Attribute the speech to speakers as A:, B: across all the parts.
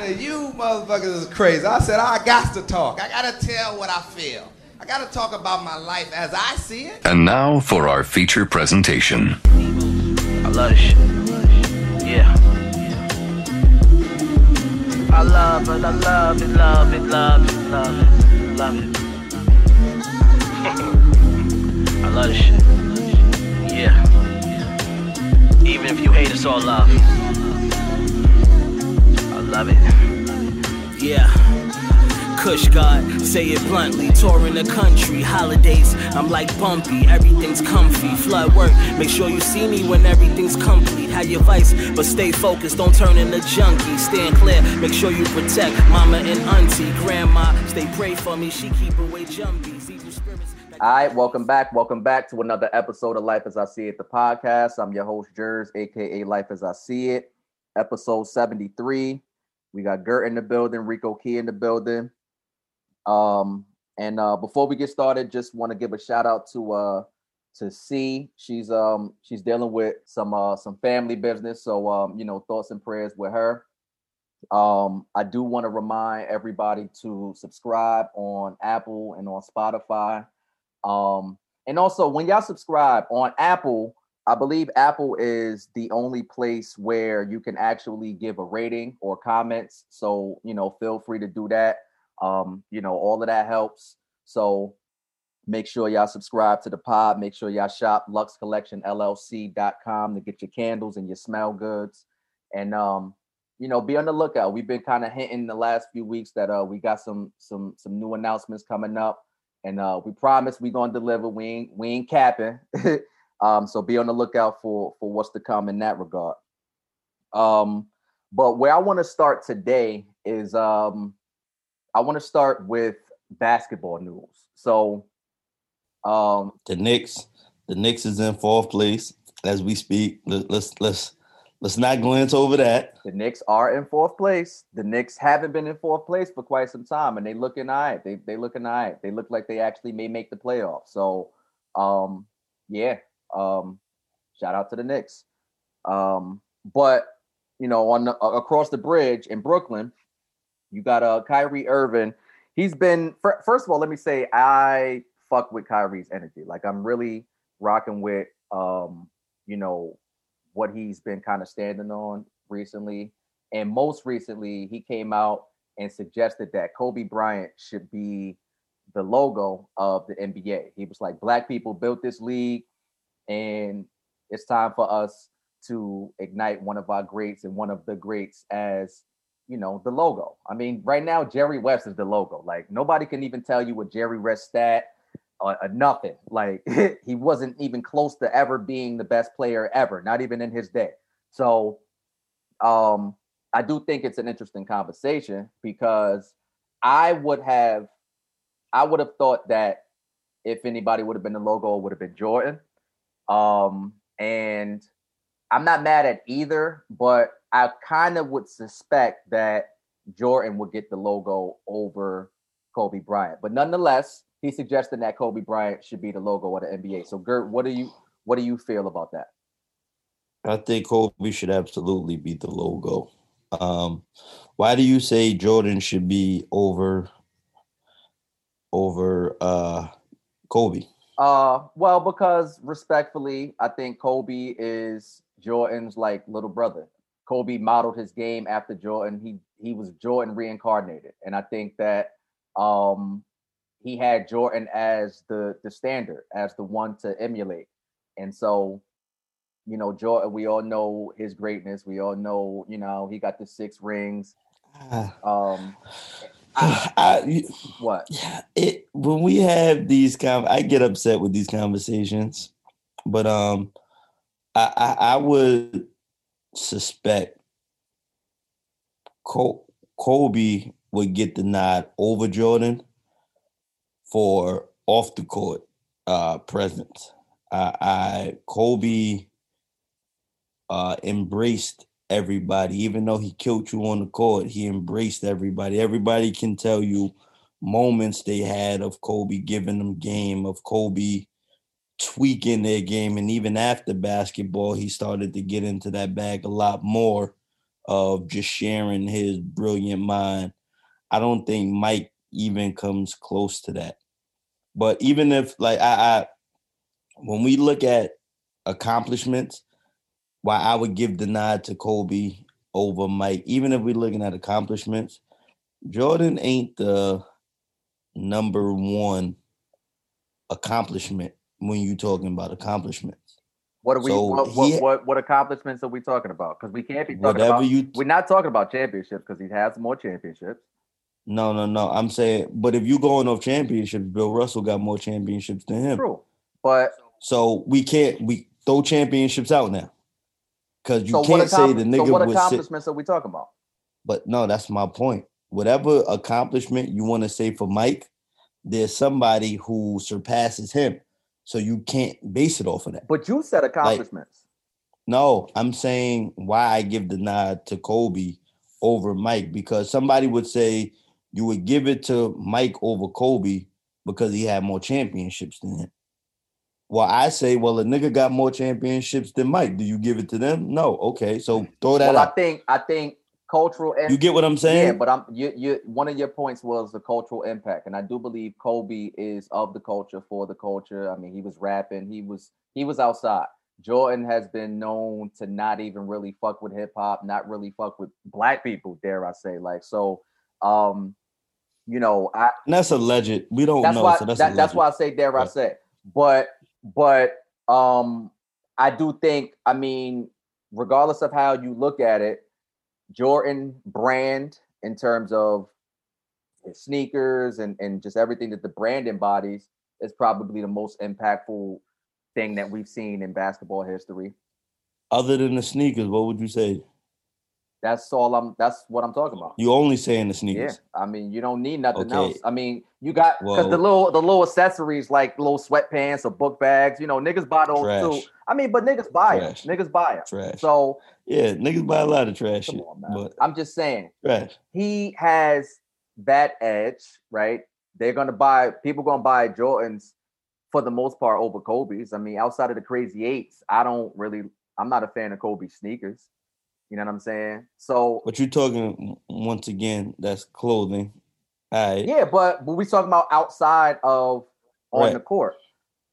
A: said, you motherfuckers is crazy. I said, I got to talk. I got to tell what I feel. I got to talk about my life as I see it.
B: And now for our feature presentation.
C: I love this shit. Yeah. I love it, I love it, love it, love it, love it, love it. I love this shit. Yeah. Even if you hate, it's all love. Love it. Yeah. Kush God, say it bluntly. Touring the country, holidays, I'm like bumpy. Everything's comfy. Flood work, make sure you see me when everything's complete. Have your vice, but stay focused, don't turn into junkie. Stand clear, make sure you protect mama and auntie. Grandma, stay pray for me, she keep away jumbies. Evil spirits.
D: All right, welcome back. Welcome back to another episode of Life as I See It, the podcast. I'm your host, Jers, aka Life as I See It, episode 73. We got Gert in the building, Rico Key in the building. Um, and uh before we get started, just want to give a shout out to uh to C. She's um she's dealing with some uh some family business. So um, you know, thoughts and prayers with her. Um, I do want to remind everybody to subscribe on Apple and on Spotify. Um, and also when y'all subscribe on Apple, I believe Apple is the only place where you can actually give a rating or comments. So, you know, feel free to do that. Um, you know, all of that helps. So make sure y'all subscribe to the pod. Make sure y'all shop luxcollectionllc.com to get your candles and your smell goods. And um, you know, be on the lookout. We've been kind of hinting the last few weeks that uh we got some some some new announcements coming up. And uh we promise we're gonna deliver. We ain't we ain't capping. um, so be on the lookout for for what's to come in that regard. Um, but where I want to start today is um I want to start with basketball news. So um
E: the Knicks, the Knicks is in fourth place as we speak. Let- Let's let's let's not glance over that.
D: the Knicks are in fourth place. The Knicks haven't been in fourth place for quite some time, and they looking all right. They they looking all right. They look like they actually may make the playoffs. So, um, yeah, um, shout out to the Knicks. Um, but you know, on uh, across the bridge in Brooklyn, you got uh Kyrie Irving. He's been fir- first of all, let me say I fuck with Kyrie's energy. Like I'm really rocking with um, you know, what he's been kind of standing on recently. And most recently, he came out and suggested that Kobe Bryant should be the logo of the NBA. He was like, Black people built this league, and it's time for us to ignite one of our greats and one of the greats as you know the logo. I mean, right now Jerry West is the logo. Like nobody can even tell you what Jerry West stat uh, uh, nothing. Like he wasn't even close to ever being the best player ever, not even in his day. So, um, I do think it's an interesting conversation because I would have, I would have thought that if anybody would have been the logo, it would have been Jordan. Um, and I'm not mad at either, but I kind of would suspect that Jordan would get the logo over Kobe Bryant. But nonetheless, he suggested that Kobe Bryant should be the logo of the NBA. So Gert, what do you what do you feel about that?
E: I think Kobe should absolutely be the logo. Um, why do you say Jordan should be over over uh Kobe?
D: Uh well, because respectfully, I think Kobe is Jordan's like little brother. Kobe modeled his game after Jordan. He he was Jordan reincarnated. And I think that um he had Jordan as the the standard, as the one to emulate. And so, you know, Jordan, we all know his greatness. We all know, you know, he got the six rings. Um
E: I,
D: what?
E: yeah, it when we have these com I get upset with these conversations, but um, I I, I would suspect Col- Kobe would get the nod over Jordan for off the court uh presence. I, I Kobe uh embraced everybody, even though he killed you on the court, he embraced everybody. Everybody can tell you moments they had of Kobe giving them game, of Kobe tweaking their game. And even after basketball, he started to get into that bag a lot more of just sharing his brilliant mind. I don't think Mike even comes close to that. But even if like I, I when we look at accomplishments, why I would give the nod to Kobe over Mike, even if we're looking at accomplishments, Jordan ain't the number one accomplishment when you're talking about accomplishments.
D: What are we?
E: So
D: what, what,
E: he-
D: what what accomplishments are we talking about? Because we can't be talking
E: Whatever
D: about.
E: you
D: we're not talking about championships because he has more championships.
E: no no no. I'm saying, but if you going off championships, Bill Russell got more championships than him.
D: True, but
E: So we can't we throw championships out now. Cause you
D: so
E: can't say the
D: so
E: nigga
D: what
E: was sit,
D: accomplishments are we talking about?
E: but no, that's my point. Whatever accomplishment you want to say for Mike, there's somebody who surpasses him. So you can't base it off of that.
D: But you said accomplishments.
E: No, I'm saying why I give the nod to Kobe over Mike because somebody would say you would give it to Mike over Kobe because he had more championships than him. Well, I say, well, a nigga got more championships than Mike. Do you give it to them? No. Okay, so throw that
D: well, I think I think cultural.
E: You get what I'm saying?
D: Yeah, but I'm you. You one of your points was the cultural impact, and I do believe Kobe is of the culture for the culture. I mean, he was rapping. He was he was outside. Jordan has been known to not even really fuck with hip hop, not really fuck with black people. Dare I say? Like so, um, you know, I
E: And that's alleged. We don't
D: that's
E: know.
D: why
E: so that's,
D: that, that's why I say dare I say. But but um I do think I mean regardless of how you look at it, Jordan brand in terms of sneakers and and just everything that the brand embodies is probably the most impactful thing that we've seen in basketball history.
E: Other than the sneakers, what would you say?
D: That's all I'm that's what I'm talking about.
E: You only saying the
D: Yeah,
E: sneakers.
D: I mean, you don't need nothing
E: Okay.
D: else. I mean, you got because the little the little accessories like little sweatpants or book bags. You know, niggas buy those
E: Trash.
D: too. I mean, but niggas buy
E: Trash.
D: it. Niggas buy it.
E: Trash.
D: So
E: yeah, niggas buy a lot of trash
D: come
E: shit.
D: on, man.
E: But
D: I'm just saying
E: trash.
D: he has that edge, right? They're gonna buy people gonna buy Jordans for the most part over Kobe's. I mean, outside of the crazy eights, I don't really. I'm not a fan of Kobe sneakers. You know what I'm saying? So
E: But you're talking once again, that's clothing. All right.
D: Yeah, but but we talking about outside of on
E: Right.
D: the court.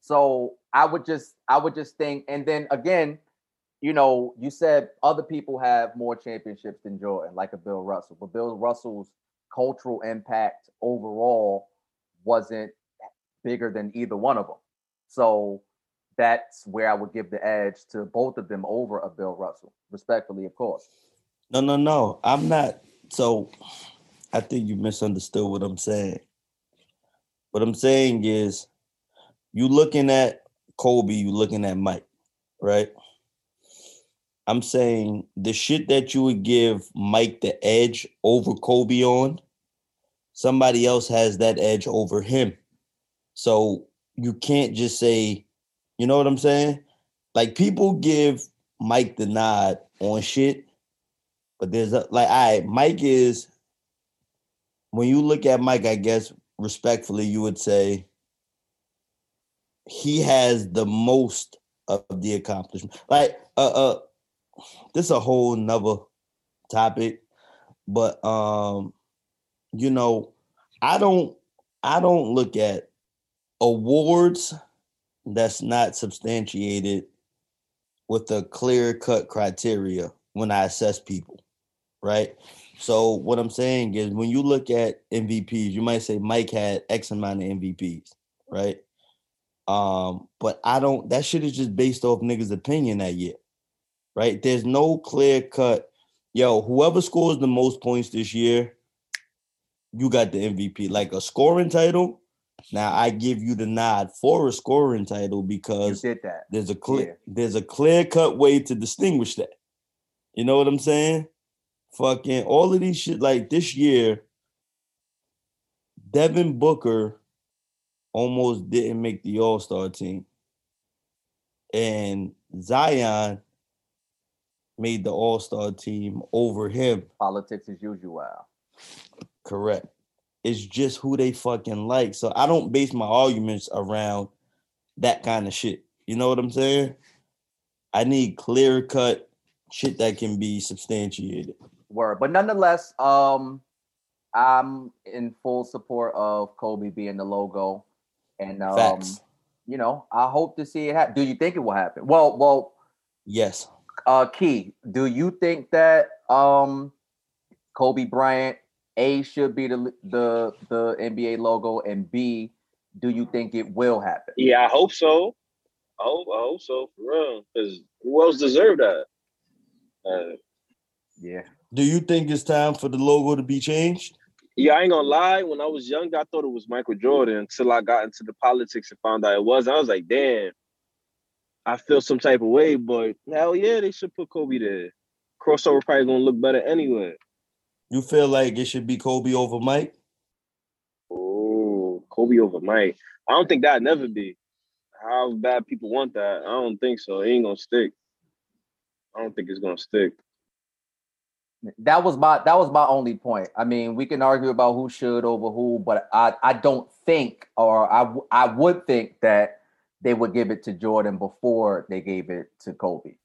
D: So I would just I would just think, and then again, you know, you said other people have more championships than Jordan, like a Bill Russell, but Bill Russell's cultural impact overall wasn't bigger than either one of them. So that's where I would give the edge to both of them over a Bill Russell, respectfully, of course.
E: No, no, no. I'm not. So I think you misunderstood what I'm saying. What I'm saying is you looking at Kobe, you looking at Mike, right? I'm saying the shit that you would give Mike the edge over Kobe on, somebody else has that edge over him. So you can't just say, you know what I'm saying? Like people give Mike the nod on shit, but there's a, like, all right, Mike is. When you look at Mike, I guess respectfully, you would say he has the most of the accomplishment. Like, uh, uh, this is a whole nother topic, but um, you know, I don't, I don't look at awards that's not substantiated with a clear cut criteria when I assess people, right? So what I'm saying is when you look at MVPs, you might say Mike had X amount of MVPs, right? Um, but I don't that shit is just based off niggas' opinion that year. Right? There's no clear cut, yo, whoever scores the most points this year, you got the MVP. Like a scoring title. Now I give you the nod for a scoring title because there's a clear
D: Yeah.
E: there's a clear cut way to distinguish that. You know what I'm saying? Fucking all of these shit like this year, Devin Booker almost didn't make the All-Star team. And Zion made the All-Star team over him.
D: Politics as usual.
E: Correct. It's just who they fucking like. So I don't base my arguments around that kind of shit. You know what I'm saying? I need clear cut shit that can be substantiated.
D: Word. But nonetheless, um, I'm in full support of Kobe being the logo. And um,
E: Facts.
D: you know, I hope to see it happen. Do you think it will happen? Well, well,
E: Yes.
D: uh Key, do you think that um Kobe Bryant A should be the the the NBA logo and B, do you think it will happen?
F: Yeah, I hope so. I hope, I hope so for real. Because who else deserve that? Uh,
D: Yeah.
E: Do you think it's time for the logo to be changed?
F: yeah, I ain't gonna lie. When I was young, I thought it was Michael Jordan until I got into the politics and found out it was. I was like, damn, I feel some type of way, but hell yeah, they should put Kobe there. Crossover probably gonna look better anyway.
E: You feel like it should be Kobe over Mike?
F: Oh, Kobe over Mike. I don't think that'd never be. How bad people want that? I don't think so. It ain't gonna stick. I don't think it's gonna stick.
D: That was my that was my only point. I mean, we can argue about who should over who, but I I don't think or I I would think that they would give it to Jordan before they gave it to Kobe.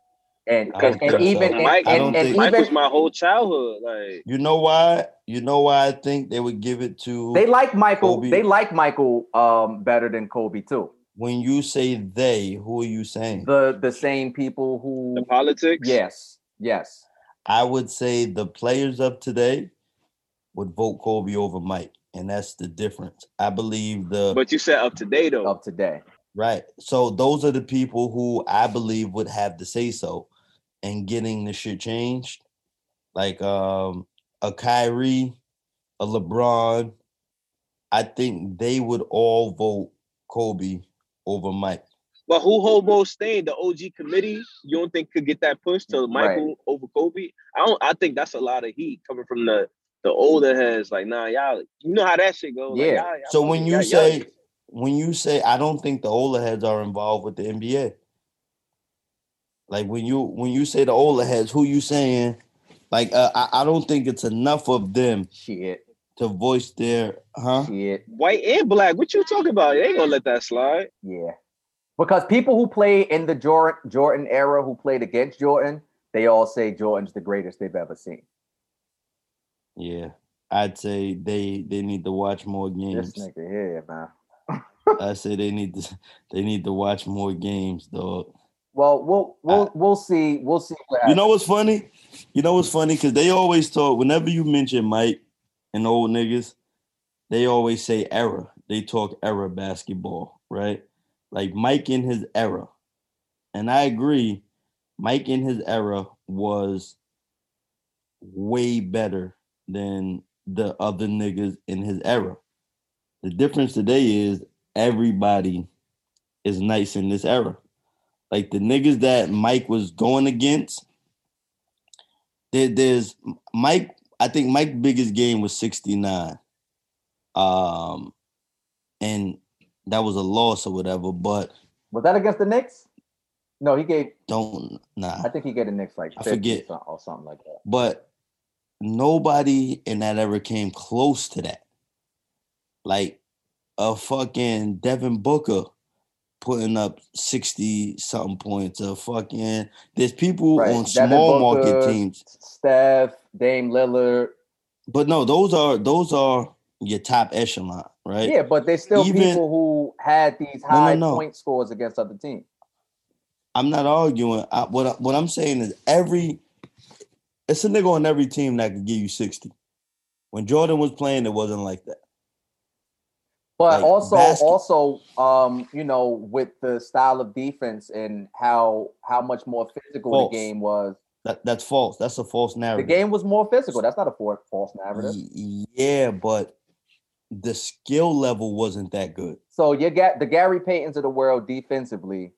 D: And
E: I
D: and,
E: think
D: and
E: so.
D: even and,
F: Mike-
E: I
D: and, and
E: think-
F: Mike
D: even
F: was my whole childhood. Like
E: You know why? You know why I think they would give it to
D: they like Michael
E: Kobe.
D: they like Michael um better than Kobe too.
E: when you say they, who are you saying?
D: The the same people who
F: the politics.
D: yes, yes.
E: I would say the players of today would vote Kobe over Mike. And that's the difference. I believe the
F: But you said up to date though.
D: of today.
E: Right. So those are the people who I believe would have to say so and getting the shit changed. Like um a Kyrie, a LeBron. I think they would all vote Kobe over Mike.
F: But who hobo staying? The OG committee, you don't think could get that push to Michael over Kobe? I don't. I think that's a lot of heat coming from the the older heads. Like, nah, y'all, you know how that shit goes. Like,
D: Yeah.
F: y'all- y'all
E: So when you
F: y'all-
E: say
F: y'all-
E: when you say I don't think the older heads are involved with the NBA. Like when you when you say the older heads, who you saying? Like uh, I, I don't think it's enough of them
D: Shit,
E: to voice their huh?
D: shit.
F: white and black, what you talking about? They ain't gonna let that slide.
D: Yeah. Because people who play in the Jordan Jordan era who played against Jordan, they all say Jordan's the greatest they've ever seen.
E: Yeah, I'd say they they need to watch more games.
D: This
E: games.
D: nigga here, man.
E: I say they need to they need to watch more games, dog.
D: Well, we'll we'll we'll see. We'll see what
E: You know what's funny? You know what's funny? Because they always talk. Whenever you mention Mike and old niggas, they always say era. They talk era basketball, right? Like Mike in his era, and I agree. Mike in his era was way better than the other niggas in his era. The difference today is everybody is nice in this era. Like the niggas that Mike was going against, there, there's Mike. I think Mike's biggest game was 69. Um, and that was a loss or whatever, but
D: Was that against the Knicks? No, he gave.
E: don't nah.
D: I think he gave the Knicks like
E: I forget.
D: or something like that.
E: but nobody in that ever came close to that. Like a fucking Devin Booker putting up 60 something points. A fucking there's people
D: Right.
E: on small market teams.
D: Steph, Dame Lillard.
E: But no, those are those are your top echelon, right?
D: Yeah, but there's still
E: Even-
D: people who had these
E: no,
D: high
E: no.
D: point scores against other teams.
E: I'm not arguing. I, what I- what I'm saying is every it's a nigga on every team that could give you 60. When Jordan was playing, it wasn't like that.
D: But
E: Like,
D: also,
E: basket-
D: also, um, you know, with the style of defense and how how much more physical
E: False.
D: the game was.
E: That that's false. That's a false narrative.
D: The game was more physical. That's not a false narrative.
E: Yeah, but the skill level wasn't that good.
D: So you get the Gary Paytons of the world defensively.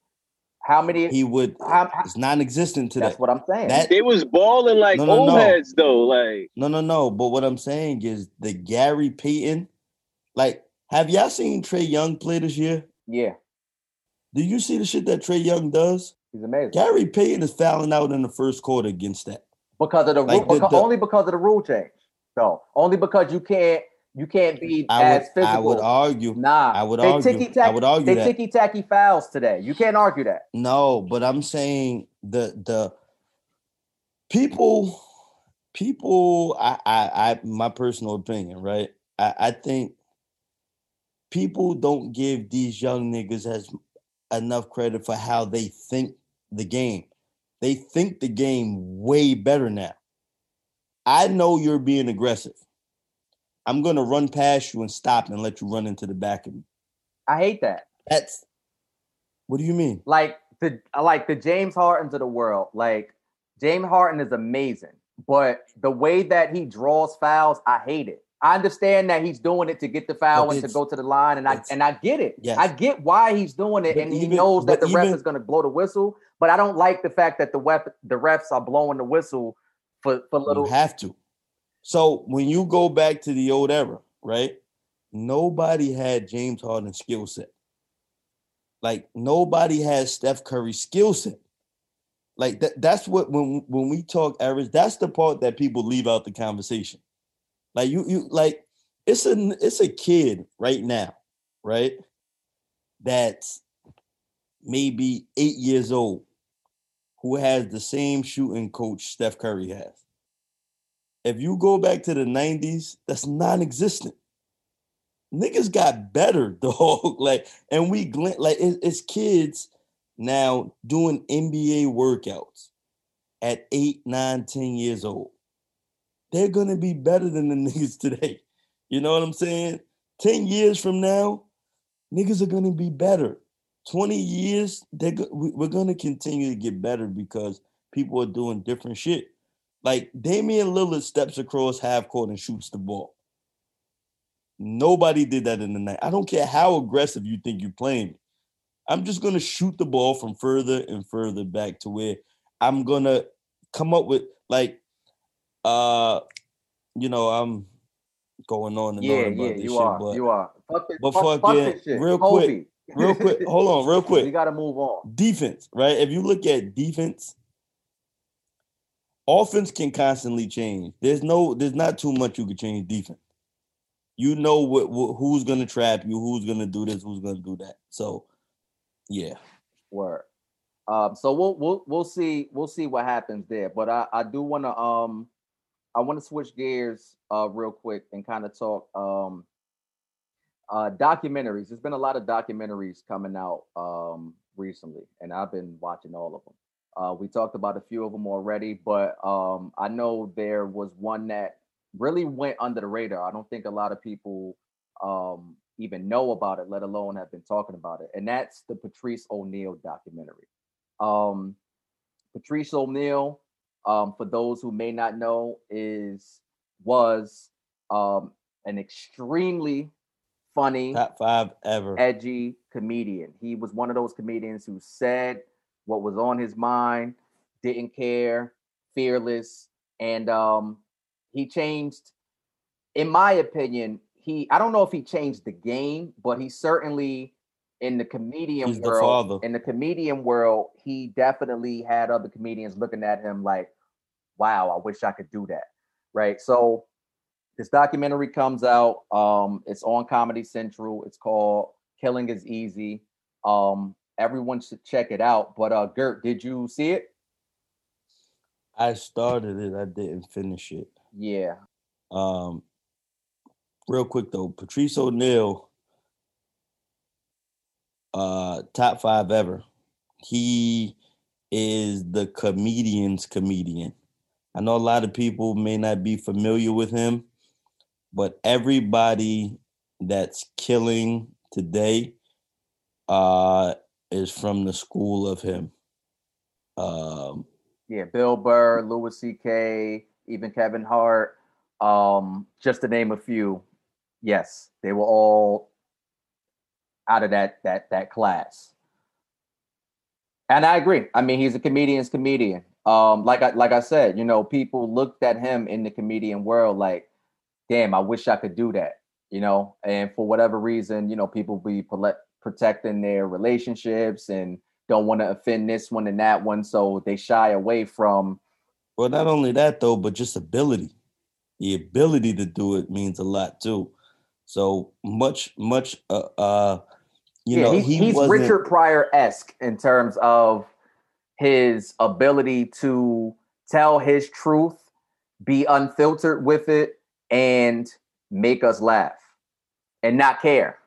D: How many?
E: He would
D: how, how-
E: it's non-existent today.
D: that's what I'm saying.
E: That
F: They was balling like
E: No, no,
F: old
E: no.
F: heads though. Like
E: no no no. But what I'm saying is the Gary Payton, like, have y'all seen Trae Young play this year?
D: yeah,
E: Do you see the shit that Trae Young does?
D: he's amazing
E: Gary Payton is fouling out in the first quarter against that.
D: because of the,
E: Like
D: rule,
E: the- the-
D: only because of the rule change. So only because you can't you can't be
E: I
D: as
E: would
D: physical.
E: I would argue.
D: Nah,
E: I would
D: they
E: argue-
D: ticky
E: I would argue
D: They
E: that.
D: ticky tacky fouls today. You can't argue that.
E: No, but I'm saying the the people people I, I i my personal opinion right i i think people don't give these young niggas as enough credit for how they think the game they think the game way better now i know you're being aggressive i'm gonna run past you and stop and let you run into the back of me
D: I hate that.
E: that's what do you mean
D: Like the like the James Hardens of the world. Like James Harden is amazing, but the way that he draws fouls, I hate it. I understand that he's doing it to get the foul
E: But
D: and to go to the line, and I and I get it.
E: Yes.
D: I get why he's doing it,
E: But
D: and he knows that the ref
E: even-
D: is going to blow the whistle. But I don't like the fact that the wef, the refs are blowing the whistle for for little.
E: You have to. So when you go back to the old era, right? Nobody had James Harden's skill set. Like nobody has Steph Curry's skill set. Like that, that's what when when we talk average, that's the part that people leave out the conversation. Like you you like it's a it's a kid right now, right? That's maybe eight years old who has the same shooting coach Steph Curry has. If you go back to the 90s, that's non-existent. Niggas got better, dog. Like, and we glint like it- it's kids now doing NBA workouts at eight, nine, ten years old. They're gonna be better than the niggas today. You know what I'm saying? 10 years from now, niggas are gonna be better. 20 years, they're go- we- we're gonna continue to get better because people are doing different shit. Like Damian Lillard steps across half court and shoots the ball. Nobody did that in the night. I don't care how aggressive you think you're playing. I'm just gonna shoot the ball from further and further back to where I'm gonna come up with like uh you know, I'm going on and
D: yeah,
E: on about
D: yeah,
E: this
D: you
E: shit,
D: are,
E: but
D: you are. Fuck this,
E: but
D: fuck, fuck
E: fucking real
D: Kobe.
E: quick, real quick, hold on, real quick.
D: we
E: quick.
D: got to move on.
E: Defense, right? If you look at defense, offense can constantly change. There's no, there's not too much you can change defense. You know what, what who's gonna trap you, who's gonna do this, who's gonna do that. So, yeah,
D: Word. Um, so we'll we'll we'll see we'll see what happens there. But I I do want to um I want to switch gears uh real quick and kind of talk um uh documentaries. There's been a lot of documentaries coming out um recently, and I've been watching all of them. Uh, we talked about a few of them already, but um I know there was one that really went under the radar. I don't think a lot of people um even know about it, let alone have been talking about it. And that's the Patrice O'Neal documentary. Um, Patrice O'Neal, um, for those who may not know, is was um, an extremely funny,
E: top five ever.
D: edgy comedian. He was one of those comedians who said what was on his mind, didn't care, fearless, and um, he changed. In my opinion, he I don't know if he changed the game, but he certainly in the comedian
E: He's the
D: world.
E: father.
D: in the comedian world, he definitely had other comedians looking at him like, "Wow, I wish I could do that." Right. So this documentary comes out. Um, it's on Comedy Central. It's called "Killing Is Easy." Um, everyone should check it out. But uh, Gert, did you see it?
E: I started it, I didn't finish it.
D: Yeah.
E: Um, real quick though, Patrice O'Neal, uh, top five ever. He is the comedian's comedian. I know a lot of people may not be familiar with him, but everybody that's killing today uh, is from the school of him. Um,
D: Yeah, Bill Burr, Louis C.K., even Kevin Hart, um, just to name a few. Yes, they were all out of that that that class. And I agree. I mean, he's a comedian's comedian. Um, like I like I said, you know, people looked at him in the comedian world like, damn, I wish I could do that. You know, and for whatever reason, you know, people be protecting their relationships and don't want to offend this one and that one, so they shy away from.
E: Well, not only that though, but just ability. The ability to do it means a lot too. So much, much. Uh, uh you
D: yeah,
E: know,
D: he,
E: he
D: he's. Richard Pryor esque in terms of his ability to tell his truth, be unfiltered with it, and make us laugh and not care.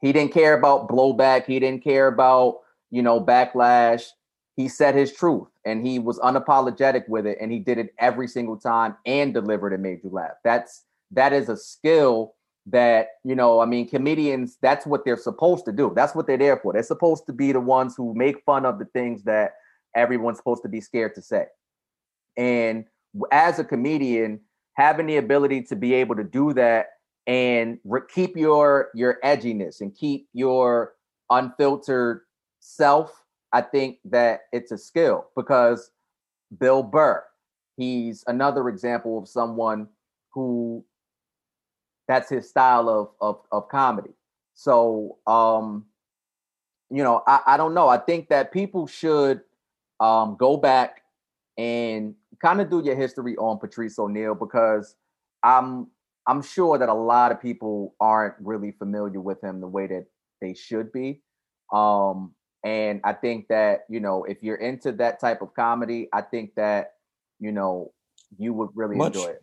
D: He didn't care about blowback. He didn't care about, you know, backlash. He said his truth and he was unapologetic with it and he did it every single time and delivered and made you laugh. That's that is a skill that, you know, I mean, comedians, that's what they're supposed to do. That's what they're there for. They're supposed to be the ones who make fun of the things that everyone's supposed to be scared to say. And as a comedian, having the ability to be able to do that and re- keep your your edginess and keep your unfiltered self i think that it's a skill because bill burr he's another example of someone who that's his style of of, of comedy so um you know I, I don't know i think that people should um go back and kind of do your history on patrice o'neal because i'm I'm sure that a lot of people aren't really familiar with him the way that they should be. Um, and I think that, you know, if you're into that type of comedy, I think that, you know, you would really
E: Much-
D: enjoy it.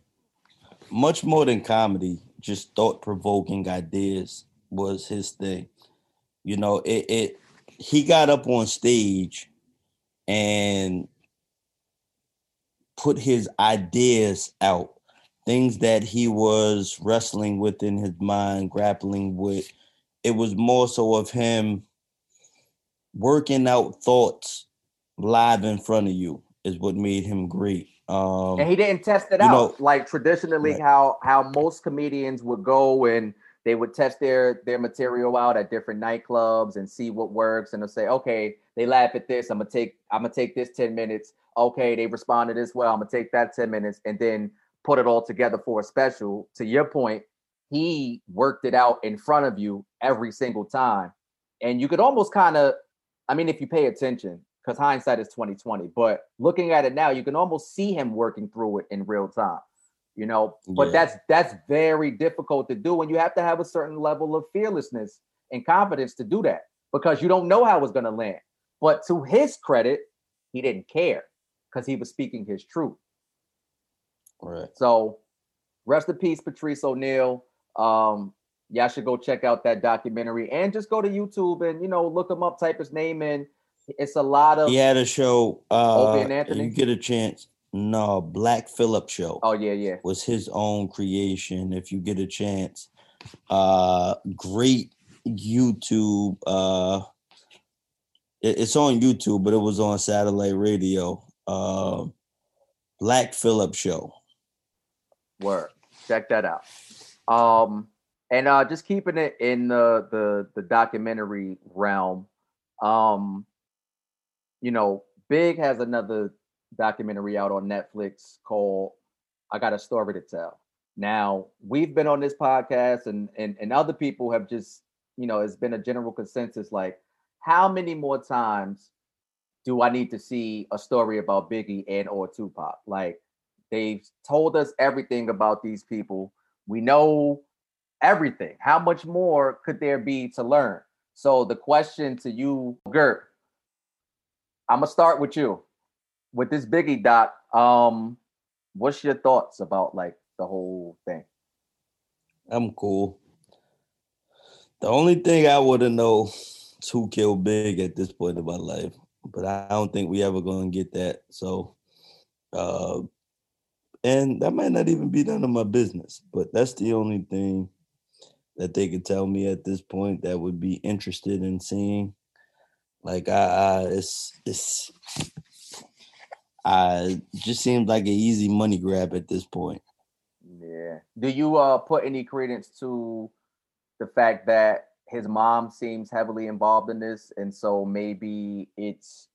E: Much more than comedy, just thought provoking ideas was his thing. You know, it, it he got up on stage and put his ideas out, things that he was wrestling with in his mind, grappling with. It was more so of him working out thoughts live in front of you is what made him great. Um,
D: and he didn't test it out
E: know-
D: like traditionally
E: Right.
D: how how most comedians would go and they would test their their material out at different nightclubs and see what works and they'll say okay they laugh at this i'm gonna take i'm gonna take this 10 minutes. Okay they responded as well i'm gonna take that 10 minutes and then put it all together for a special. To your point he worked it out in front of you every single time. And you could almost kind of i mean if you pay attention because hindsight is 2020 but looking at it now you can almost see him working through it in real time you know but
E: Yeah.
D: that's that's very difficult to do and you have to have a certain level of fearlessness and confidence to do that because you don't know how it's going to land but to his credit he didn't care because he was speaking his truth
E: right.
D: so rest in peace, Patrice O'Neal. Um, y'all should go check out that documentary and just go to YouTube and you know look him up, type his name in. It's a lot of
E: He had a show. Uh,
D: Opie and Anthony?
E: You get a chance. No, Black Phillip show
D: oh yeah, yeah.
E: was his own creation. If you get a chance, uh, great YouTube. Uh, it- it's on YouTube, but it was on satellite radio. Uh, Black Phillip show.
D: Word. Check that out. Um, and uh just keeping it in the the the documentary realm. Um, you know, Big has another documentary out on Netflix called I Got a Story to Tell. Now, we've been on this podcast and and and other people have just, you know, it's been a general consensus like how many more times do I need to see a story about Biggie and or Tupac? Like They've told us everything about these people. We know everything. How much more could there be to learn? So the question to you, Gert, I'm gonna start with you. With this Biggie doc, um, what's your thoughts about like the whole thing?
E: I'm cool. The only thing I want to know who killed Big at this point in my life, but I don't think we ever gonna get that. So, uh, and that might not even be none of my business. But that's the only thing that they could tell me at this point that would be interested in seeing. Like, I it's it's, I just seems like an easy money grab at this point.
D: Yeah. Do you uh put any credence to the fact that his mom seems heavily involved in this, and so maybe it's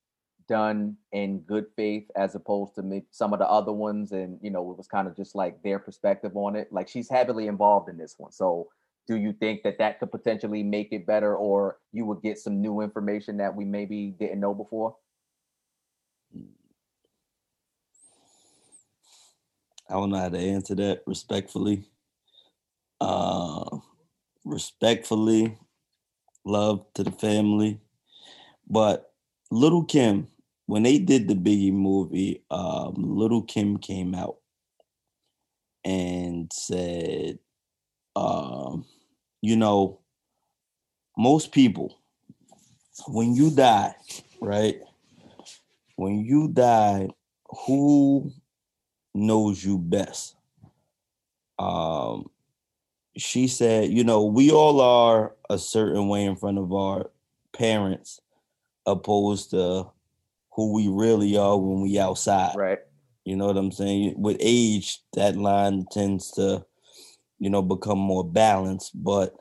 D: done in good faith as opposed to some of the other ones, and you know it was kind of just like their perspective on it. Like she's heavily involved in this one, so do you think that that could potentially make it better, or you would get some new information that we maybe didn't know before?
E: I don't know how to answer that respectfully. Uh, respectfully, love to the family. But Lil' Kim when they did the Biggie movie, um, Lil' Kim came out and said, um, you know, most people, when you die, right? When you die, who knows you best? Um, she said, you know, we all are a certain way in front of our parents, opposed to who we really are when we outside.
D: Right.
E: You know what I'm saying? With age, that line tends to, you know, become more balanced. But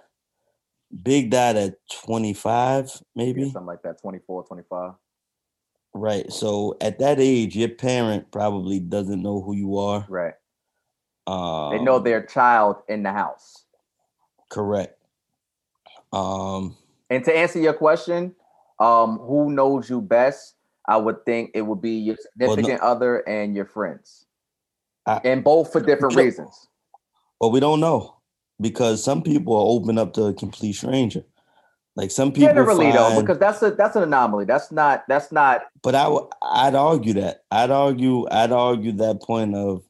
E: Big died at 25, maybe.
D: Yeah, something like that, 24, 25.
E: Right. So at that age, your parent probably doesn't know who you are.
D: Right.
E: Um,
D: They know their child in the house.
E: correct. Um,
D: And to answer your question, um, who knows you best? I would think it would be your
E: Well, no-
D: significant other and your friends.
E: I-
D: and both for different reasons.
E: But we don't know because some people are open up to a complete stranger. Like some people
D: Generally though, because that's a that's an anomaly. That's not that's not
E: But I, w- I'd argue that. I'd argue. I'd argue that point of.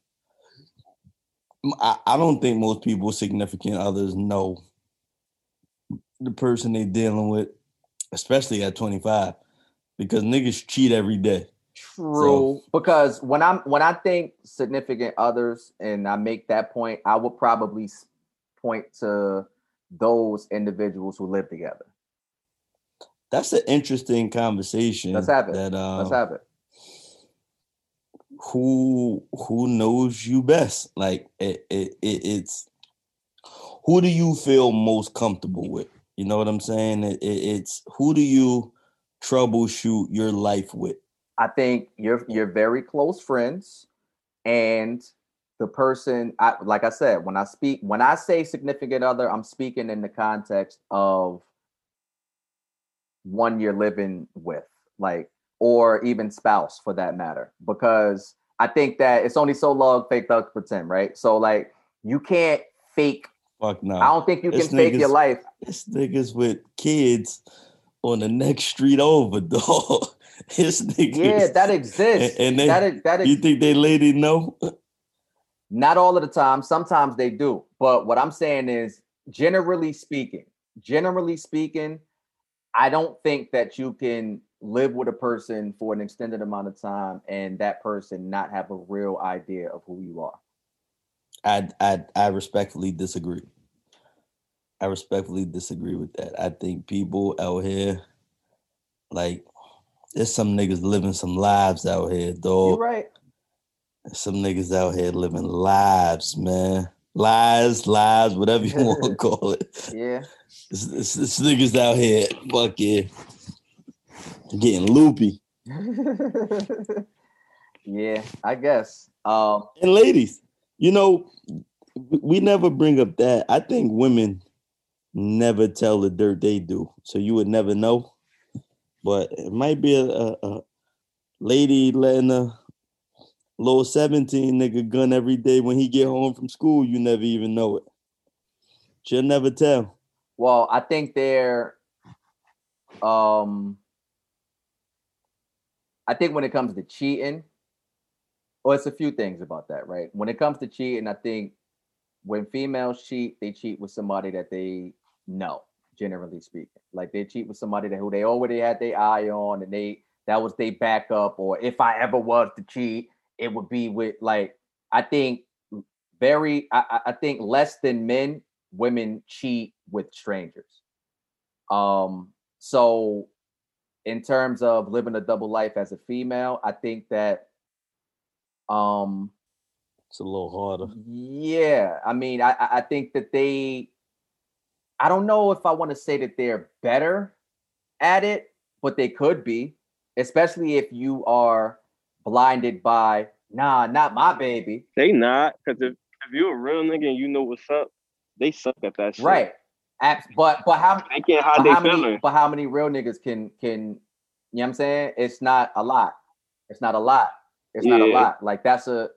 E: I, I don't think most people significant others know the person they're dealing with, especially at 25, because niggas cheat every day.
D: True, because when I'm when I think significant others and I make that point, I would probably point to those individuals who live together.
E: That's an interesting conversation.
D: Let's have it.
E: That uh,
D: Let's have it.
E: who who knows you best? Like it, it, it it's who do you feel most comfortable with? You know what I'm saying? It, it, it's who do you troubleshoot your life with?
D: I think you're you're very close friends, and the person, I like I said, when I speak, when I say significant other, I'm speaking in the context of one you're living with, like, or even spouse for that matter, because I think that it's only so long fake thug pretend, right? So like, you can't fake.
E: Fuck no.
D: I don't think you can
E: This
D: fake your life.
E: This niggas with kids on the next street over, dog. His niggas.
D: Yeah, that exists.
E: And- and they-
D: that is, that
E: You think they lady know?
D: Not all of the time. Sometimes they do. But what I'm saying is, generally speaking, generally speaking, I don't think that you can live with a person for an extended amount of time and that person not have a real idea of who you are.
E: I I I respectfully disagree. I respectfully disagree with that. I think people out here, like, there's some niggas living some lives out here,
D: You're
E: dog.
D: right.
E: Some niggas out here living lives, man. Lies, lies, whatever you want to call it.
D: Yeah.
E: This, this, this niggas out here, fuck yeah, getting loopy.
D: yeah, I guess. Um,
E: And ladies, you know, we never bring up that. I think women never tell the dirt they do, so you would never know. But it might be a, a, a lady letting a little seventeen nigga gun every day when he get home from school. You never even know it. She'll never tell.
D: Well, I think they're um I think when it comes to cheating, well, it's a few things about that, right? When it comes to cheating, I think when females cheat, they cheat with somebody that they know, generally speaking. Like they cheat with somebody that who they already had their eye on and they that was their backup, or if I ever was to cheat, it would be with like I think very I, I- think less than men, women cheat with strangers. Um, so in terms of living a double life as a female, I think that um
E: It's a little harder.
D: yeah, I mean, I I think that they, I don't know if I want to say that they're better at it, but they could be, especially if you are blinded by, nah, not my baby,
F: They not, because if, if you're a real nigga and you know what's up, they suck at that shit.
D: right? But but how
F: They can't hide
D: but
F: their
D: how many
F: feelings.
D: but how many real niggas can can you know what I'm saying? It's not a lot. It's not a lot. It's not a lot. Like that's a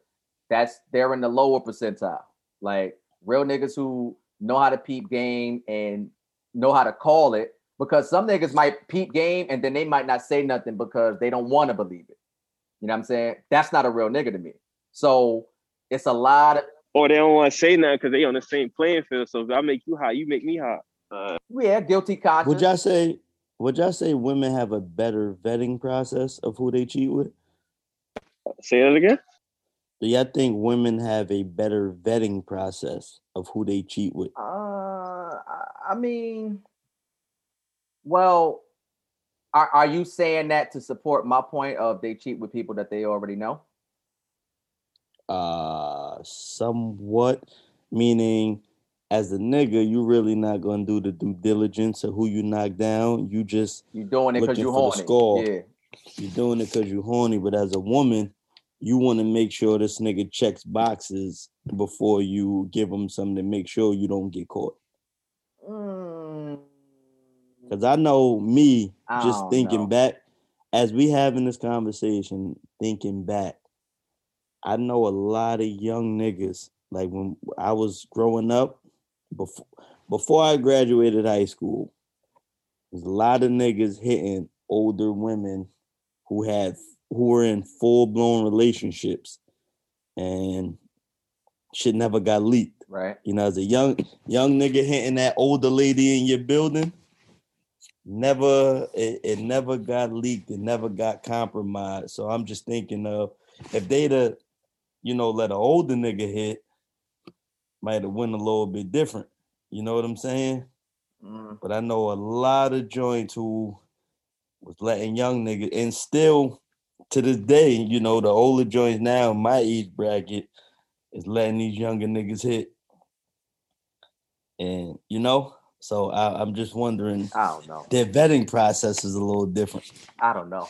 D: that's they're in the lower percentile. Like real niggas who know how to peep game and know how to call it because some niggas might peep game and then they might not say nothing because they don't want to believe it. You know what I'm saying? That's not a real nigga to me. So it's a lot of
F: Or they don't want to say nothing because they on the same playing field. So if I make you hot, you make me hot. Uh,
D: yeah, guilty conscience.
E: Would y'all say would y'all say women have a better vetting process of who they cheat with?
F: say that again.
E: Do y'all think women have a better vetting process of who they cheat with?
D: Uh, I- mean, well, are are you saying that to support my point of they cheat with people that they already know?
E: Uh somewhat meaning as a nigga, you really not gonna do the due diligence of who you knock down. You just
D: You doing it because you horny?
E: score.
D: Yeah,
E: you're doing it because you're horny, but as a woman, you want to make sure this nigga checks boxes before you give him something to make sure you don't get caught.
D: Mm,
E: Because I know me, just thinking
D: know.
E: back, as we having this conversation, thinking back, I know a lot of young niggas. Like when I was growing up, before before I graduated high school, there's a lot of niggas hitting older women who had who were in full blown relationships, and shit never got leaked.
D: right.
E: You know, as a young young nigga hitting that older lady in your building, never it, it never got leaked. It never got compromised. So I'm just thinking of if they'd have, you know, let an older nigga hit, might have went a little bit different. You know what I'm saying?
D: Mm,
E: But I know a lot of joints who was letting young niggas, and still to this day, you know, the older joints now, in my age bracket, is letting these younger niggas hit. And you know, so I, I'm just wondering,
D: I don't know.
E: their vetting process is a little different.
D: I don't know.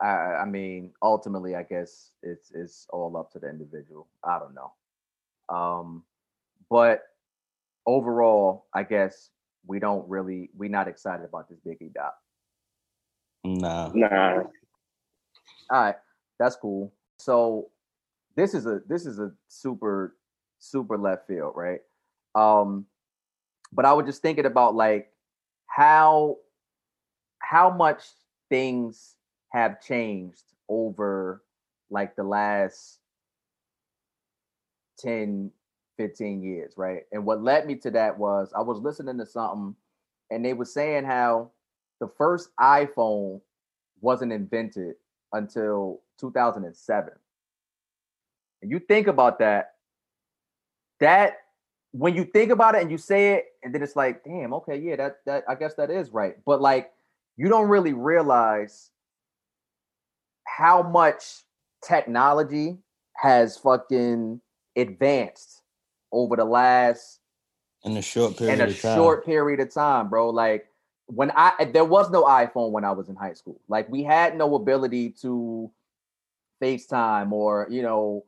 D: I I mean, ultimately, I guess it's it's all up to the individual. I don't know. Um, but overall, I guess we don't really we're not excited about this Biggie doc.
E: Nah,
F: Nah.
D: All right, that's cool. So this is a this is a super super left field, right? Um, but I was just thinking about like how how much things have changed over like the last 10 15 years right and what led me to that was i was listening to something and they were saying how the first iphone wasn't invented until 2007 and you think about that that when you think about it and you say it and then it's like damn okay yeah that that i guess that is right. But like you don't really realize how much technology has fucking advanced over the last
E: in a short period
D: in a short period of time, bro. Like when I there was no iPhone when I was in high school. Like we had no ability to FaceTime or you know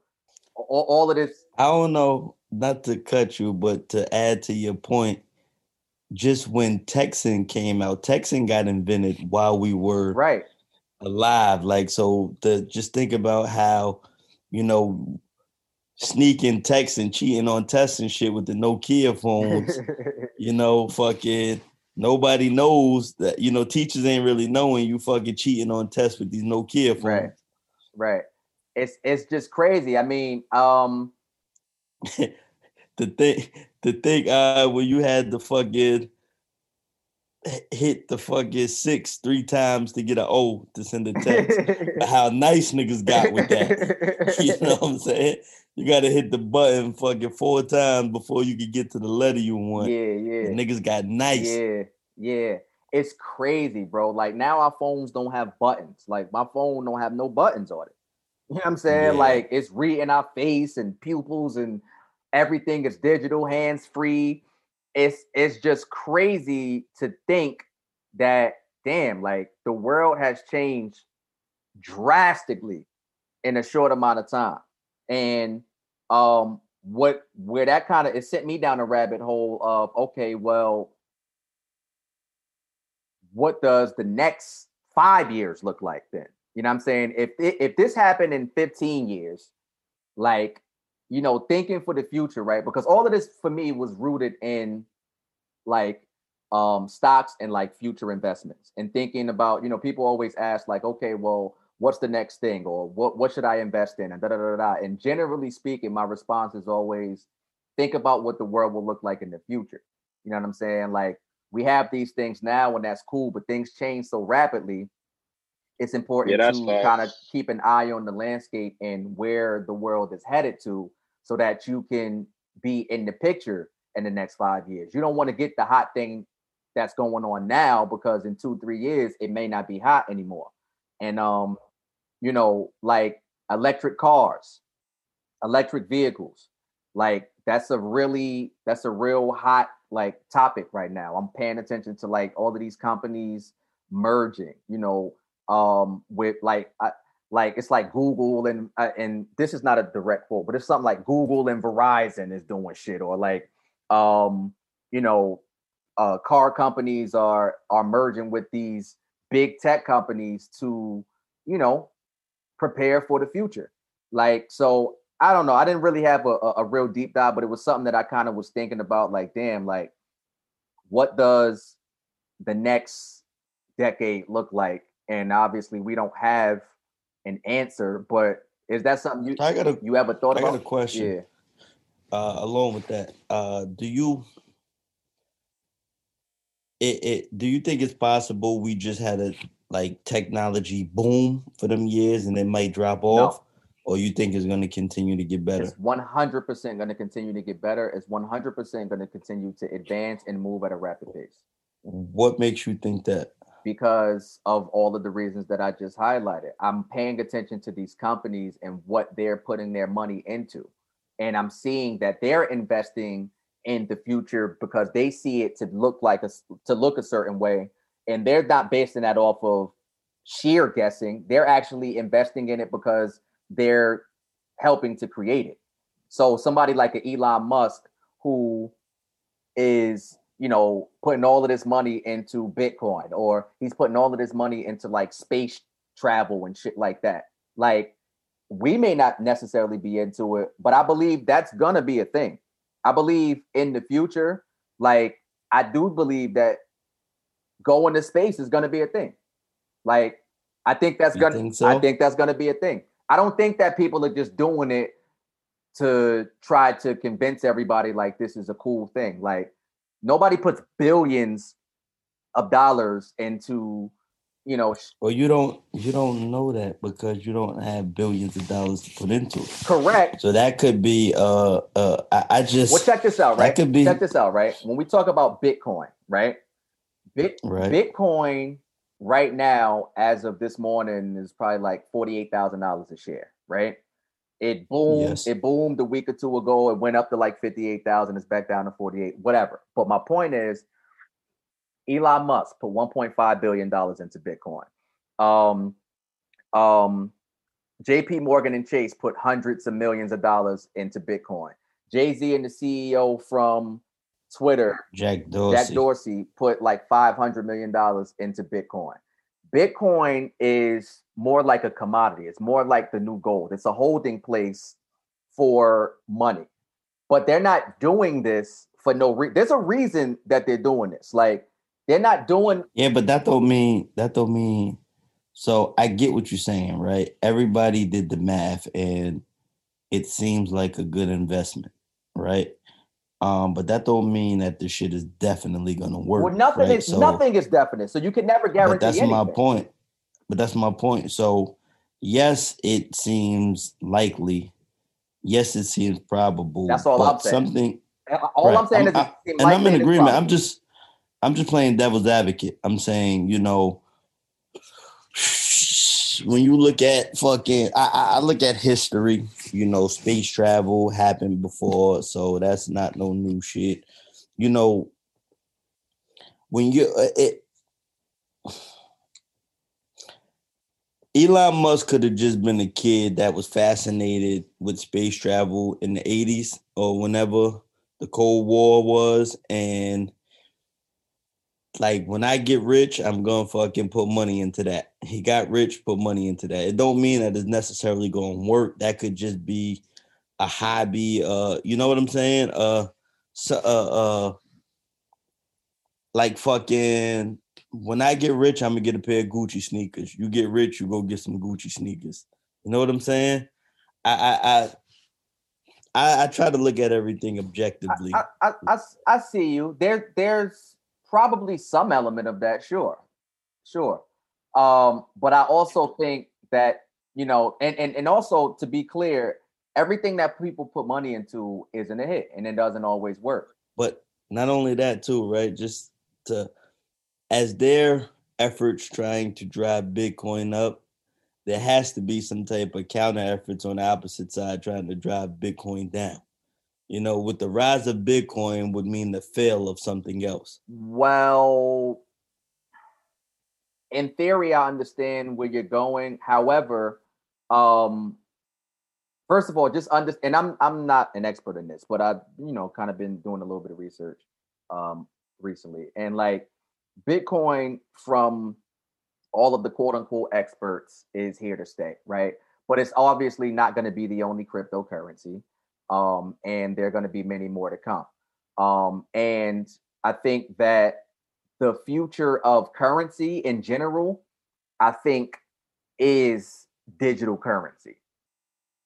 D: all, all of this.
E: I don't know, not to cut you, but to add to your point, just when texting came out, texting got invented while we were
D: Right.
E: alive. Like, so to just think about how, you know, sneaking texts and cheating on tests and shit with the Nokia phones, you know, fucking nobody knows that, you know, teachers ain't really knowing you fucking cheating on tests with these Nokia phones.
D: Right. right. It's it's just crazy. I mean, um,
E: the thing the thing uh when you had the fucking hit the fucking six three times to get an O to send a text. How nice niggas got with that. you know what I'm saying? You gotta hit the button fucking four times before you can get to the letter you want.
D: yeah, yeah.
E: And niggas got nice.
D: Yeah, yeah. It's crazy, bro. Like now our phones don't have buttons. Like my phone don't have no buttons on it. You know what I'm saying?
E: Yeah.
D: Like it's reading our face and pupils and everything is digital, hands free. It's it's just crazy to think that damn, like the world has changed drastically in a short amount of time. And um what where that kind of it sent me down a rabbit hole of okay, well, what does the next five years look like then? You know what I'm saying? If if this happened in 15 years, like you know, thinking for the future, right? Because all of this for me was rooted in like um, stocks and like future investments and thinking about, you know, people always ask like, okay, well, what's the next thing or what what should I invest in and da da da da. And generally speaking, my response is always think about what the world will look like in the future. You know what I'm saying? Like we have these things now and that's cool, but things change so rapidly. It's important
F: Yeah,
D: to kind of keep an eye on the landscape and where the world is headed to so that you can be in the picture in the next five years. You don't want to get the hot thing that's going on now because in two, three years it may not be hot anymore. And um, you know, like electric cars, electric vehicles, like that's a really that's a real hot like topic right now. I'm paying attention to like all of these companies merging, you know, um, with like I, like it's like Google and uh, and this is not a direct quote, but it's something like Google and Verizon is doing shit, or like um, you know, uh, car companies are are merging with these big tech companies to, you know, prepare for the future. Like so, I don't know. I didn't really have a, a, a real deep dive, but it was something that I kind of was thinking about. Like, damn, like what does the next decade look like? And obviously, we don't have an answer, but is that something you
E: I got a
D: you ever thought
E: I got
D: about?
E: a question.
D: Yeah.
E: uh, along with that, uh, do you it, it do you think it's possible we just had a like technology boom for them years and it might drop off, or you think it's going to continue to get better?
D: It's 100% going to continue to get better. It's 100% going to continue to advance and move at a rapid pace
E: What makes you think that?
D: Because of all of the reasons that I just highlighted. I'm paying attention to these companies and what they're putting their money into. And I'm seeing that they're investing in the future because they see it to look like a to look a certain way and they're not basing that off of sheer guessing. They're actually investing in it because they're helping to create it. So somebody like an Elon Musk who is, you know, putting all of this money into Bitcoin or he's putting all of this money into like space travel and shit like that. Like we may not necessarily be into it, but I believe that's gonna be a thing. I believe in the future, like I do believe that going to space is gonna be a thing. Like I think that's
E: You
D: gonna
E: think so?
D: I think that's gonna be a thing. I don't think that people are just doing it to try to convince everybody like this is a cool thing. Like nobody puts billions of dollars into, you know,
E: Well, you don't you don't know that because you don't have billions of dollars to put into it.
D: correct.
E: So that could be uh uh I, I just
D: Well, check this out,
E: that
D: right?
E: could be-
D: check this out, right? When we talk about Bitcoin, right? Bit
E: Right.
D: Bitcoin right now, as of this morning, is probably like forty-eight thousand dollars a share, right? It boomed,
E: Yes.
D: it boomed a week or two ago. It went up to like 58,000, it's back down to 48, whatever. But my point is Elon Musk put 1.5 billion dollars into Bitcoin. Um um JP Morgan and Chase put hundreds of millions of dollars into Bitcoin. Jay-Z and the CEO from Twitter,
E: Jack Dorsey.
D: Jack Dorsey, put like $500 million into Bitcoin. Bitcoin is more like a commodity. It's more like the new gold. It's a holding place for money. But they're not doing this for no reason. There's a reason that they're doing this. Like they're not doing
E: Yeah, but that don't mean that don't mean. So I get what you're saying, right? Everybody did the math, and it seems like a good investment, right? Um, but that don't mean that the shit is definitely gonna work.
D: well, nothing
E: right?
D: is
E: So-
D: nothing is definite. So you can never guarantee
E: But that's
D: anything.
E: my point. But that's my point. So yes, it seems likely. Yes, it seems probable.
D: That's all
E: but
D: I'm saying.
E: Something
D: All
E: Right.
D: I'm saying
E: I'm-
D: is,
E: I- and I'm in agreement. I'm just I'm just playing devil's advocate. I'm saying, you know, when you look at fucking I I look at history, you know, space travel happened before, so that's not no new shit. You know, when you uh, it Elon Musk could have just been a kid that was fascinated with space travel in the 80s or whenever the Cold War was. And like when I get rich, I'm gonna fucking put money into that. He got rich, put money into that. It don't mean that it's necessarily gonna work. That could just be a hobby. Uh, you know what I'm saying? Uh, so, uh, uh, like fucking when I get rich, I'm gonna get a pair of Gucci sneakers. You get rich, you go get some Gucci sneakers. You know what I'm saying? I I I I, I try to look at everything objectively.
D: I, I, I, I see you. There, there's probably some element of that, sure, sure. Um, but I also think that you know, and and and also to be clear, everything that people put money into isn't a hit, and it doesn't always work.
E: But not only that, too, right? Just to as their efforts trying to drive Bitcoin up, there has to be some type of counter efforts on the opposite side trying to drive Bitcoin down. You know, with the rise of Bitcoin would mean the fail of something else.
D: Well, in theory, I understand where you're going. However, um, first of all, just understand. And I'm I'm not an expert in this, but I've you know kind of been doing a little bit of research um, recently, and like Bitcoin from all of the quote unquote experts is here to stay, right? But it's obviously not going to be the only cryptocurrency. Um, and there are going to be many more to come. Um, and I think that the future of currency in general, I think, is digital currency.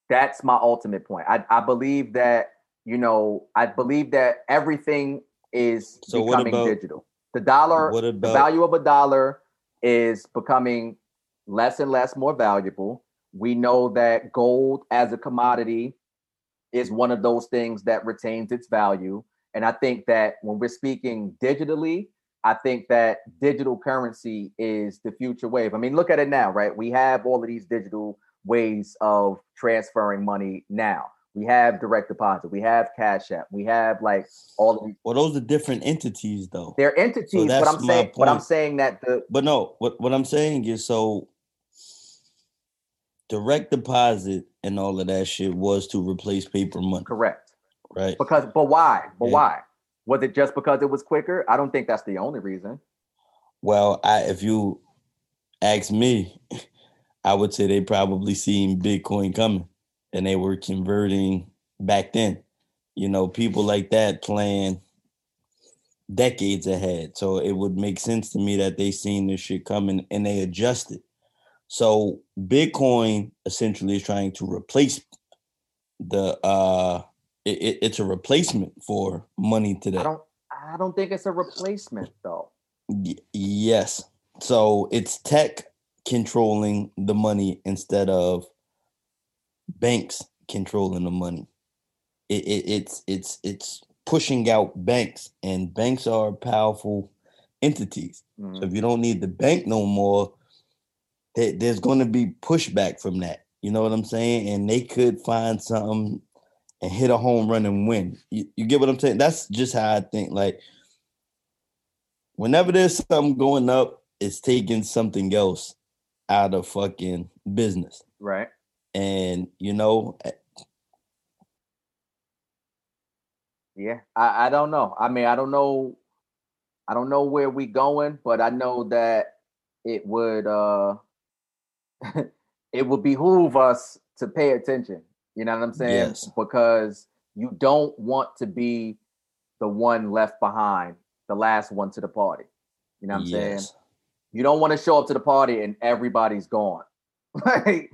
D: That's my ultimate point. I, I believe that, you know, I believe that everything is
E: So
D: becoming
E: about-
D: digital. The dollar,
E: What
D: the value of a dollar is becoming less and less more valuable. We know that gold as a commodity is one of those things that retains its value. And I think that when we're speaking digitally, I think that digital currency is the future wave. I mean, look at it now, right? We have all of these digital ways of transferring money now. We have direct deposit, we have Cash App, we have like all of these.
E: well, those are different entities though.
D: They're entities, but
E: that's
D: I'm
E: my
D: saying, but I'm saying that the
E: But no, what what I'm saying is so direct deposit and all of that shit was to replace paper money,
D: correct
E: right?
D: because, but why? But
E: Yeah.
D: why? Was it just because it was quicker? I don't think that's the only reason.
E: Well, I if you ask me, I would say they probably seen Bitcoin coming and they were converting back then. You know, people like that plan decades ahead. So it would make sense to me that they seen this shit coming and they adjusted. So Bitcoin essentially is trying to replace the uh it, it- it's a replacement for money today.
D: I don't. I don't think it's a replacement though.
E: Y- yes. So it's tech controlling the money instead of banks controlling the money. It, it, it's it's it's pushing out banks, and banks are powerful entities.
D: Mhm.
E: So if you don't need the bank no more, there- there's going to be pushback from that. You know what I'm saying? And they could find something and hit a home run and win. You, you get what I'm saying? That's just how I think. Like, whenever there's something going up, it's taking something else out of fucking business.
D: Right.
E: And you know, eh,
D: Yeah, I, I don't know. I mean, I don't know. I don't know where we going, but I know that it would uh it would behoove us to pay attention. You know what I'm saying?
E: Yes.
D: Because you don't want to be the one left behind, the last one to the party. You know what I'm saying? You don't want to show up to the party and everybody's gone. Like,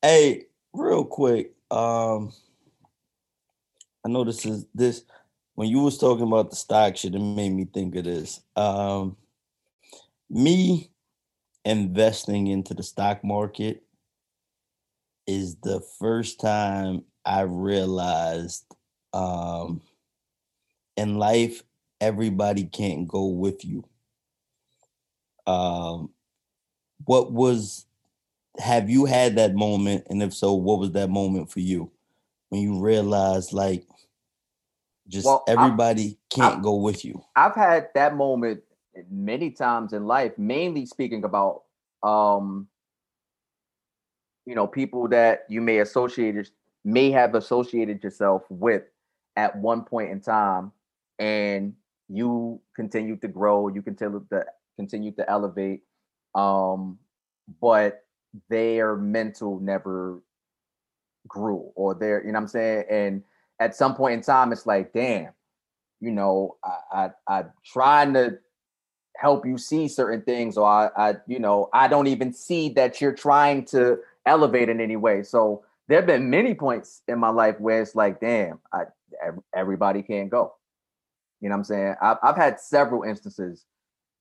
E: Hey, real quick, um, I know this is this when you was talking about the stock shit, it made me think of this. Um, me investing into the stock market is the first time I realized um in life everybody can't go with you. Um what was have you had that moment? And if so what was that moment for you? When you realized like just
D: Well,
E: everybody can't
D: I-
E: go with you.
D: I've had that moment many times in life, mainly speaking about um you know people that you may associate may have associated yourself with at one point in time and you continue to grow, you continue to continue to elevate um but their mental never grew or their you know what I'm saying? And at some point in time it's like damn you know, I, I I trying to help you see certain things, or I, I, you know, I don't even see that you're trying to elevate in any way. So there have been many points in my life where it's like, damn, I, everybody can't go. You know what I'm saying? I've, I've had several instances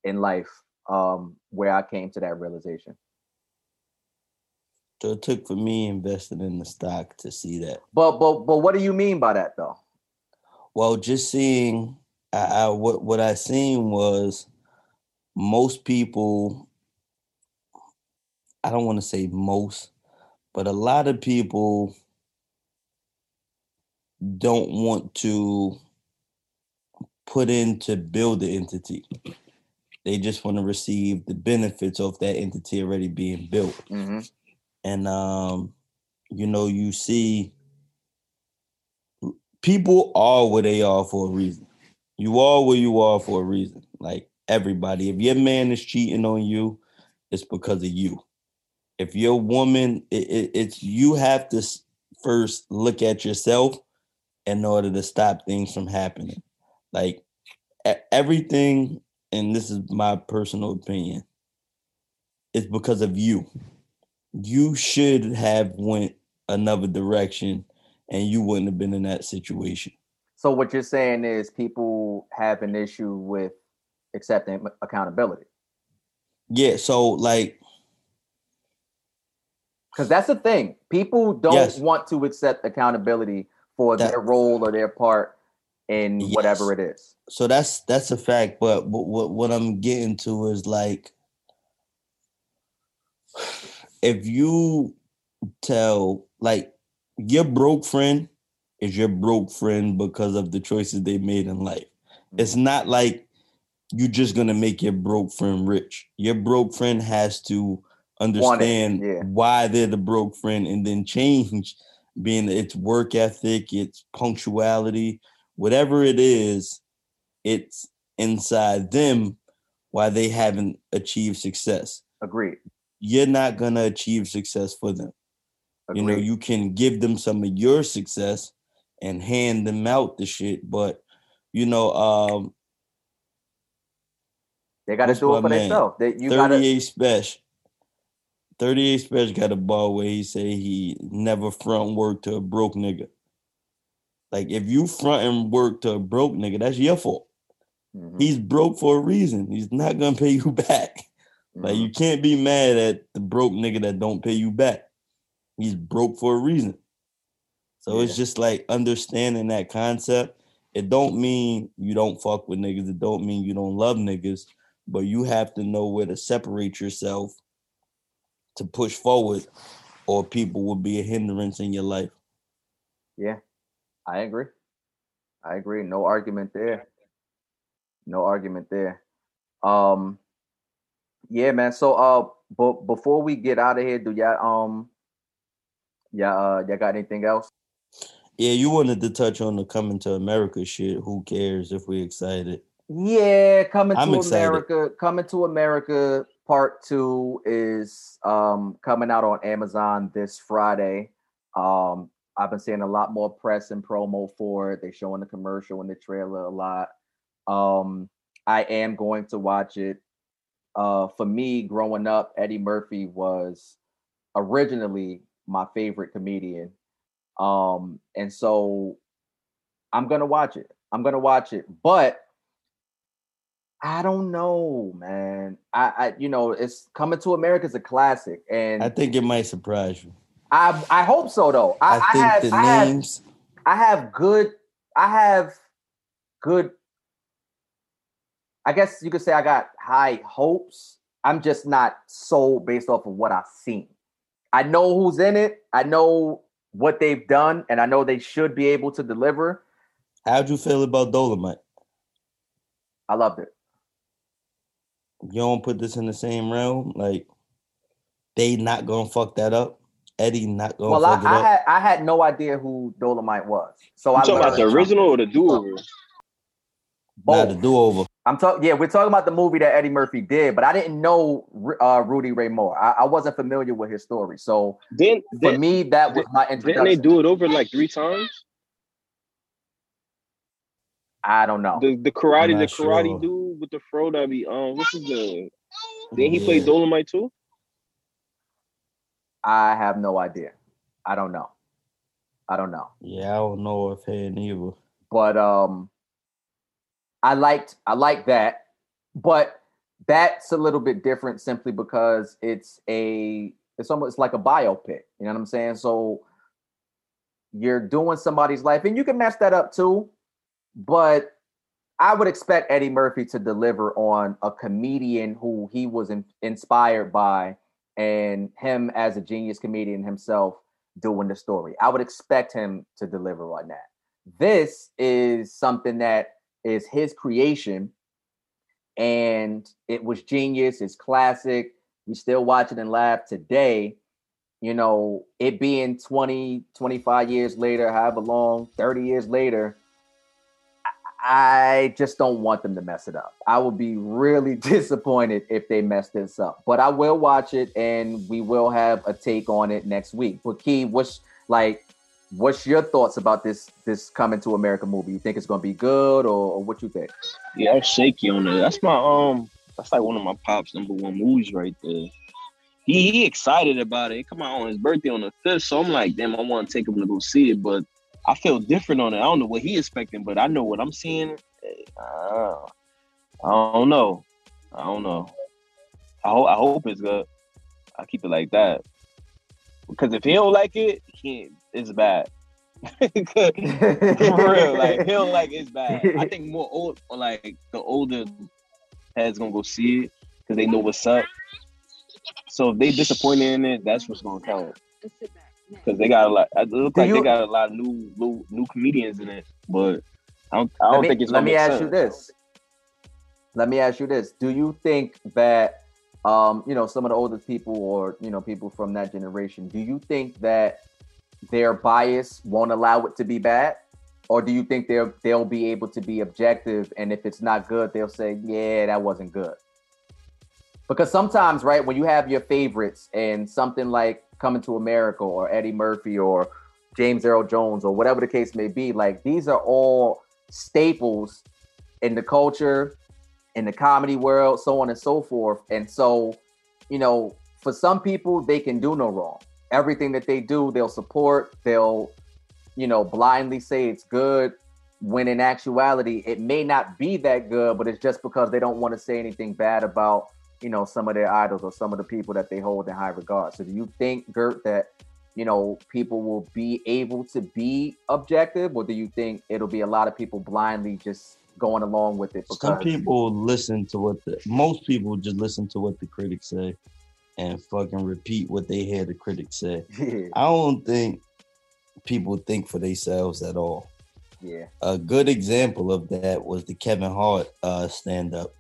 D: in life um, where I came to that realization.
E: So it took for me investing in the stock to see that.
D: But but but what do you mean by that though?
E: Well, just seeing I, I what what I seen was most people I don't want to say most, but a lot of people don't want to put in to build the entity. They just want to receive the benefits of that entity already being built.
D: Mm-hmm.
E: And um, you know, you see people are where they are for a reason. You are where you are for a reason. Like everybody. If your man is cheating on you, it's because of you. If your woman, it, it, it's you have to first look at yourself in order to stop things from happening. Like everything, and this is my personal opinion, is because of you. You should have went another direction, and you wouldn't have been in that situation.
D: So what you're saying is people have an issue with accepting accountability.
E: Yeah. So like,
D: because that's the thing. People don't
E: Yes.
D: want to accept accountability for
E: That-
D: their role or their part in
E: Yes.
D: whatever it is.
E: so that's that's a fact. But, but what what I'm getting to is like, if you tell like your broke friend is your broke friend because of the choices they made in life. It's mm-hmm. not like you're just gonna make your broke friend rich. Your broke friend has to understand
D: yeah.
E: why they're the broke friend and then change being its work ethic, its punctuality, whatever it is, it's inside them why they haven't achieved success.
D: Agreed.
E: You're not gonna achieve success for them.
D: Agreed.
E: You know, you can give them some of your success and hand them out the shit, but you know, um,
D: they got to do it for themselves. They, you got to
E: 38 Spesh. 38 Spesh got a ball where he say he never front work to a broke nigga. Like if you front and work to a broke nigga, that's your fault.
D: Mhm,
E: He's broke for a reason. He's not gonna pay you back. Like
D: mhm.
E: you can't be mad at the broke nigga that don't pay you back. He's broke for a reason. So it's just like understanding that concept. It don't mean you don't fuck with niggas. It don't mean you don't love niggas, but you have to know where to separate yourself to push forward, or people will be a hindrance in your life.
D: Yeah, I agree. I agree. No argument there. No argument there. Um, yeah, man. So, uh, but before we get out of here, do y'all um, yeah, uh, y'all got anything else?
E: Yeah, you wanted to touch on the coming to America shit. Who cares if we excited?
D: Yeah, coming
E: I'm
D: to
E: excited.
D: America. Coming to America Part Two is um coming out on Amazon this Friday. Um, I've been seeing a lot more press and promo for it. They're showing the commercial and the trailer a lot. Um, I am going to watch it. Uh, for me, growing up, Eddie Murphy was originally my favorite comedian. Um, and so I'm gonna watch it. I'm gonna watch it, but I don't know, man. I, I you know, it's coming to America is a classic, and
E: I think it might surprise you.
D: I I hope so though. I,
E: I,
D: I,
E: think
D: have
E: the
D: I have
E: names.
D: I have good I have good I guess you could say I got high hopes. I'm just not sold based off of what I've seen. I know who's in it. I know what they've done, and I know they should be able to deliver.
E: How'd you feel about Dolomite?
D: I loved it.
E: You don't put this in the same realm. Like they not gonna fuck that up. Eddie not gonna
D: well, I,
E: it
D: I
E: up.
D: had I had no idea who Dolomite was. So
F: You
D: I
F: talking about the original or the do over?
E: Not
D: both.
E: a do over.
D: I'm talking. Yeah, we're talking about the movie that Eddie Murphy did, but I didn't know uh, Rudy Ray Moore. I, I wasn't familiar with his story, so
F: Didn't
D: for
F: didn't,
D: me, that was my
F: didn't they do it over like three times?
D: I don't know.
F: The the karate the karate
E: sure.
F: dude dude with the fro that be um what's his name? Then he played Dolomite too?
D: I have no idea. I don't know. I don't know.
E: Yeah, I don't know if he neither.
D: But um I liked I like that. But that's a little bit different simply because it's a it's almost like a biopic. You know what I'm saying? So you're doing somebody's life and you can mess that up too. But I would expect Eddie Murphy to deliver on a comedian who he was in, inspired by and him as a genius comedian himself doing the story. I would expect him to deliver on that. This is something that is his creation and it was genius, it's classic. We still watch it and laugh today. You know, it being 20, 25 years later, however long, 30 years later, I just don't want them to mess it up. I would be really disappointed if they mess this up. But I will watch it and we will have a take on it next week. But Key, what's like what's your thoughts about this this coming to America movie? You think it's gonna be good or, or what you think?
F: Yeah, I'm shaky on it. That's my um that's like one of my pops number one movies right there. He he excited about it. Come out on his birthday on the fifth. So I'm like, damn, I want to take him to go see it, but I feel different on it. I don't know what he expecting, but I know what I'm seeing. Uh, I don't know. I don't know. I hope I hope it's good. I keep it like that. Because if he don't like it, he it's bad. For real, like he don't like it's bad. I think more old, like the older heads gonna go see it because they know what's up. So if they disappointed in it, that's what's gonna count because they got a lot. It looks like you, they got a lot of new, new new comedians in it, but I don't. I don't
D: me,
F: think it's.
D: Let me ask
F: sense.
D: you this. Let me ask you this: Do you think that um, you know some of the older people, or you know people from that generation, do you think that their bias won't allow it to be bad? Or do you think they'll they'll be able to be objective, and if it's not good, they'll say, "Yeah, that wasn't good." Because sometimes, right, when you have your favorites and something like Coming to America or Eddie Murphy or James Earl Jones or whatever the case may be, like these are all staples in the culture, in the comedy world, so on and so forth. And so, you know, for some people, they can do no wrong. Everything that they do, they'll support, they'll, you know, blindly say it's good. When in actuality, it may not be that good, but it's just because they don't want to say anything bad about you know some of their idols or some of the people that they hold in high regard. So do you think, Gert, that you know people will be able to be objective, or do you think it'll be a lot of people blindly just going along with it?
E: Because some people listen to what the most people just listen to what the critics say and fucking repeat what they hear the critics say.
D: Yeah.
E: I don't think people think for themselves at all.
D: Yeah.
E: A good example of that was the Kevin Hart uh, stand up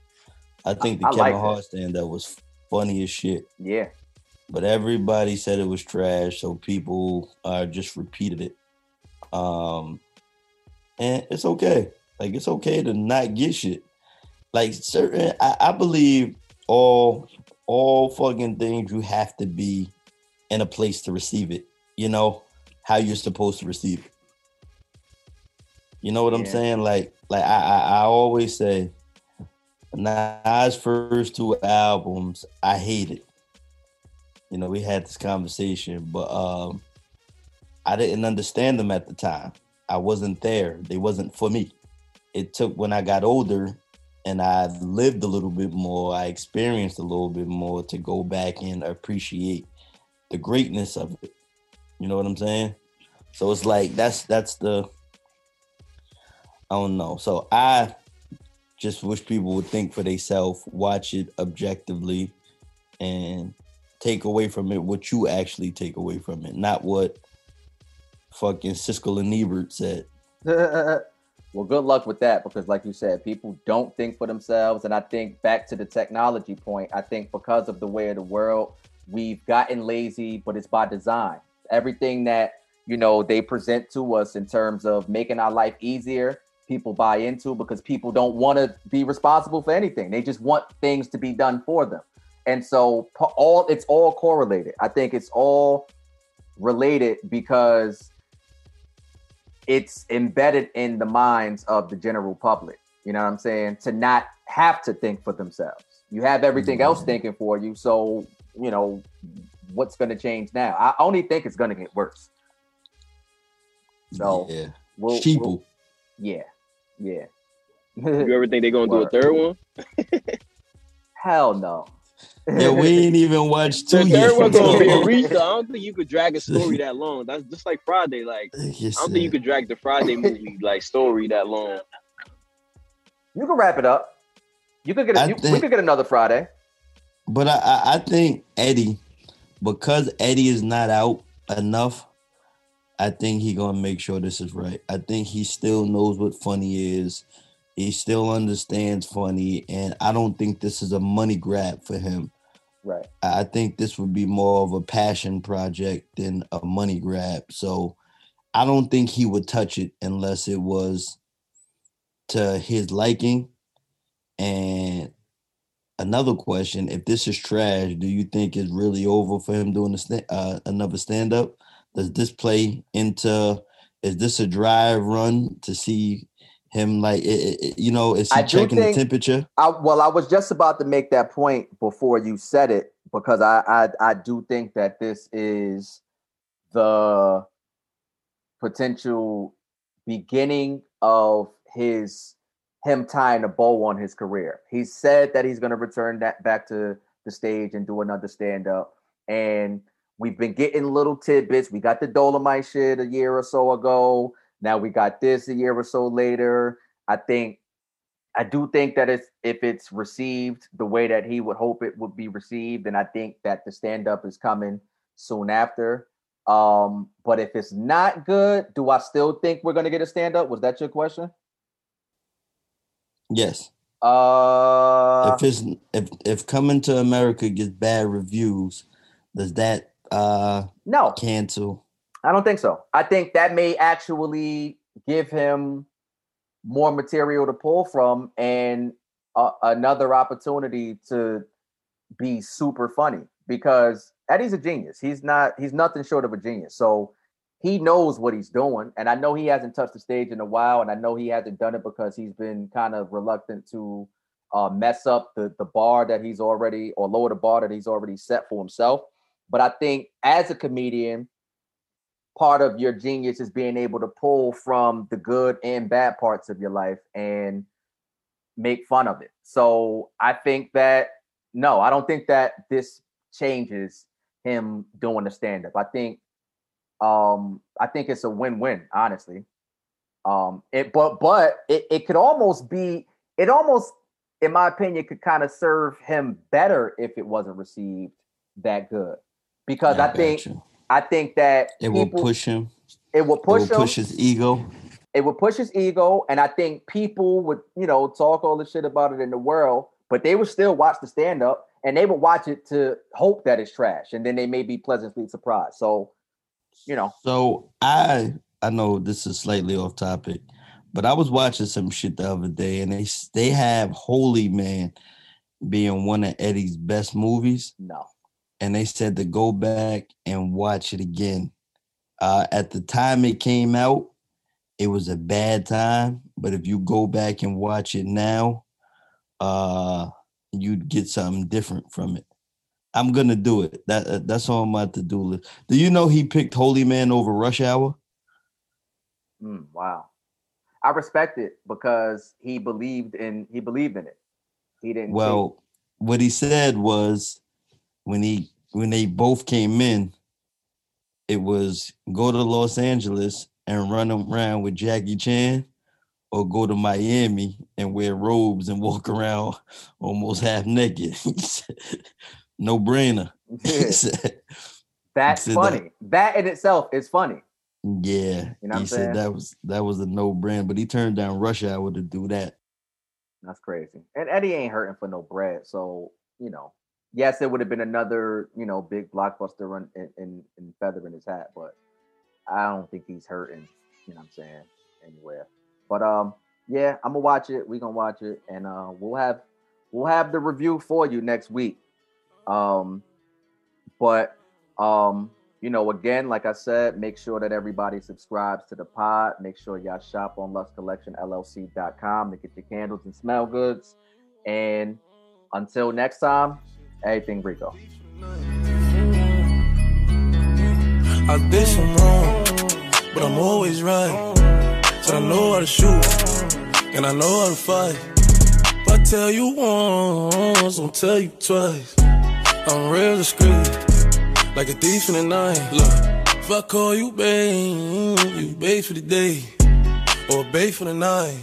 E: I think the
D: I
E: Kevin
D: like
E: Hart stand up was funny as shit.
D: Yeah.
E: But everybody said it was trash, so people uh, just repeated it. Um, and it's okay. Like it's okay to not get shit. Like certain, I, I believe all all fucking things you have to be in a place to receive it. You know how you're supposed to receive it. You know what I'm saying? Like like I, I I always say Nas' first two albums, I hated. You know, we had this conversation, but um, I didn't understand them at the time. I wasn't there. They wasn't for me. It took when I got older and I lived a little bit more, I experienced a little bit more to go back and appreciate the greatness of it. You know what I'm saying? So it's like that's that's the I don't know. So I just wish people would think for themselves, watch it objectively, and take away from it what you actually take away from it, not what fucking Siskel and Ebert said.
D: well, good luck with that because, like you said, people don't think for themselves. And I think back to the technology point, I think because of the way of the world, we've gotten lazy, but it's by design. Everything that you know they present to us in terms of making our life easier, people buy into because people don't want to be responsible for anything. They just want things to be done for them. And so all it's all correlated. I think it's all related because it's embedded in the minds of the general public. You know what I'm saying? To not have to think for themselves. You have everything else mm-hmm. thinking for you. So, you know, what's going to change now? I only think it's going to get worse. So,
E: yeah,
D: we'll, we'll- yeah, yeah.
F: You ever think they're gonna do a third one?
D: Hell no.
E: yeah, we ain't even watched two
F: The third one gonna be a reach. though. I don't think you could drag a story that long. That's just like Friday. Like
E: Yes,
F: I don't think you could drag the Friday movie like story that long.
D: You can wrap it up. You could get. A,
E: I
D: you, we could get another Friday.
E: But I, I, I think Eddie, because Eddie is not out enough, I think he gonna make sure this is right. I think he still knows what funny is. He still understands funny, and I don't think this is a money grab for him.
D: Right.
E: I think this would be more of a passion project than a money grab. So I don't think he would touch it unless it was to his liking. And another question: If this is trash, do you think it's really over for him doing a sta- uh, another stand up? Does this play into? Is this a drive run to see him like it, it- you know? Is he
D: I
E: checking
D: think-
E: the temperature?
D: I, well, I was just about to make that point before you said it because I, I I do think that this is the potential beginning of his him tying a bow on his career. He said that he's going to return that back to the stage and do another stand up, and we've been getting little tidbits. We got the Dolomite shit a year or so ago. Now we got this a year or so later. I think I do think that it's if it's received the way that he would hope it would be received, and I think that the stand up is coming soon after. Um, but if it's not good, do I still think we're gonna get a stand up? Was that your question?
E: Yes.
D: Uh
E: if it's if if coming to America gets bad reviews, does that uh
D: no,
E: cancel?
D: I don't think so. I think that may actually give him more material to pull from and uh, another opportunity to be super funny because Eddie's a genius. He's not he's nothing short of a genius. So he knows what he's doing and I know he hasn't touched the stage in a while and I know he hasn't done it because he's been kind of reluctant to uh, mess up the the bar that he's already or lower the bar that he's already set for himself. But I think as a comedian, part of your genius is being able to pull from the good and bad parts of your life and make fun of it. So I think that no, I don't think that this changes him doing the stand up. I think um I think it's a win-win, honestly. Um it but but it, it could almost be it almost in my opinion could kind of serve him better if it wasn't received that good. Because I,
E: got
D: think
E: you.
D: I think that
E: it will push him.
D: it will
E: It
D: push
E: will
D: him.
E: push his ego.
D: It would push his ego, and I think people would, you know, talk all the shit about it in the world, but they would still watch the stand up, and they would watch it to hope that it's trash, and then they may be pleasantly surprised. So, you know,
E: So I I know this is slightly off topic, but I was watching some shit the other day, and they they have Holy Man being one of Eddie's best movies,
D: no,
E: and they said to go back and watch it again. Uh, at the time it came out, it was a bad time, but if you go back and watch it now, uh, you'd get something different from it. I'm gonna do it. That uh, that's on my to-do list. Do you know he picked Holy Man over Rush Hour?
D: Mm, wow, I respect it because he believed in he believed in it. He didn't.
E: Well, what he said was when he when they both came in, it was go to Los Angeles and run around with Jackie Chan, or go to Miami and wear robes and walk around almost half naked. no brainer.
D: That's
E: said that-
D: funny. That in itself is funny.
E: yeah,
D: You know
E: he said
D: saying?
E: that was that was a no brainer, but he turned down Rush Hour to do that.
D: That's crazy. And Eddie ain't hurting for no bread. So, you know, yes, it would have been another, you know, big blockbuster run in, in, in feather in his hat, but I don't think he's hurting, you know what I'm saying, anywhere. But um, yeah, I'm gonna watch it. we gonna watch it, and uh we'll have we'll have the review for you next week. Um, but um, you know, again, like I said, make sure that everybody subscribes to the pod. Make sure y'all shop on lustcollectionllc.com to get your candles and smell goods. And until next time, everything Rico.
G: I did some wrong, but I'm always right. So I know how to shoot, and I know how to fight. If I tell you once, I'll tell you twice. I'm real discreet, like a thief in the night. Look, if I call you babe, you babe for the day, or babe for the night.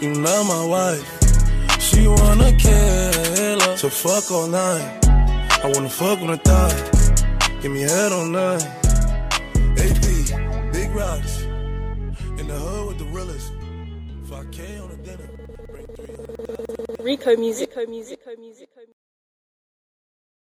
G: You not my wife. She wanna kill her, so fuck all night. I wanna fuck on the thigh, give me head all night. AP, big rocks, in the hood with the realest. 5K on dinner.
H: Rico music, Rico music, Rico music.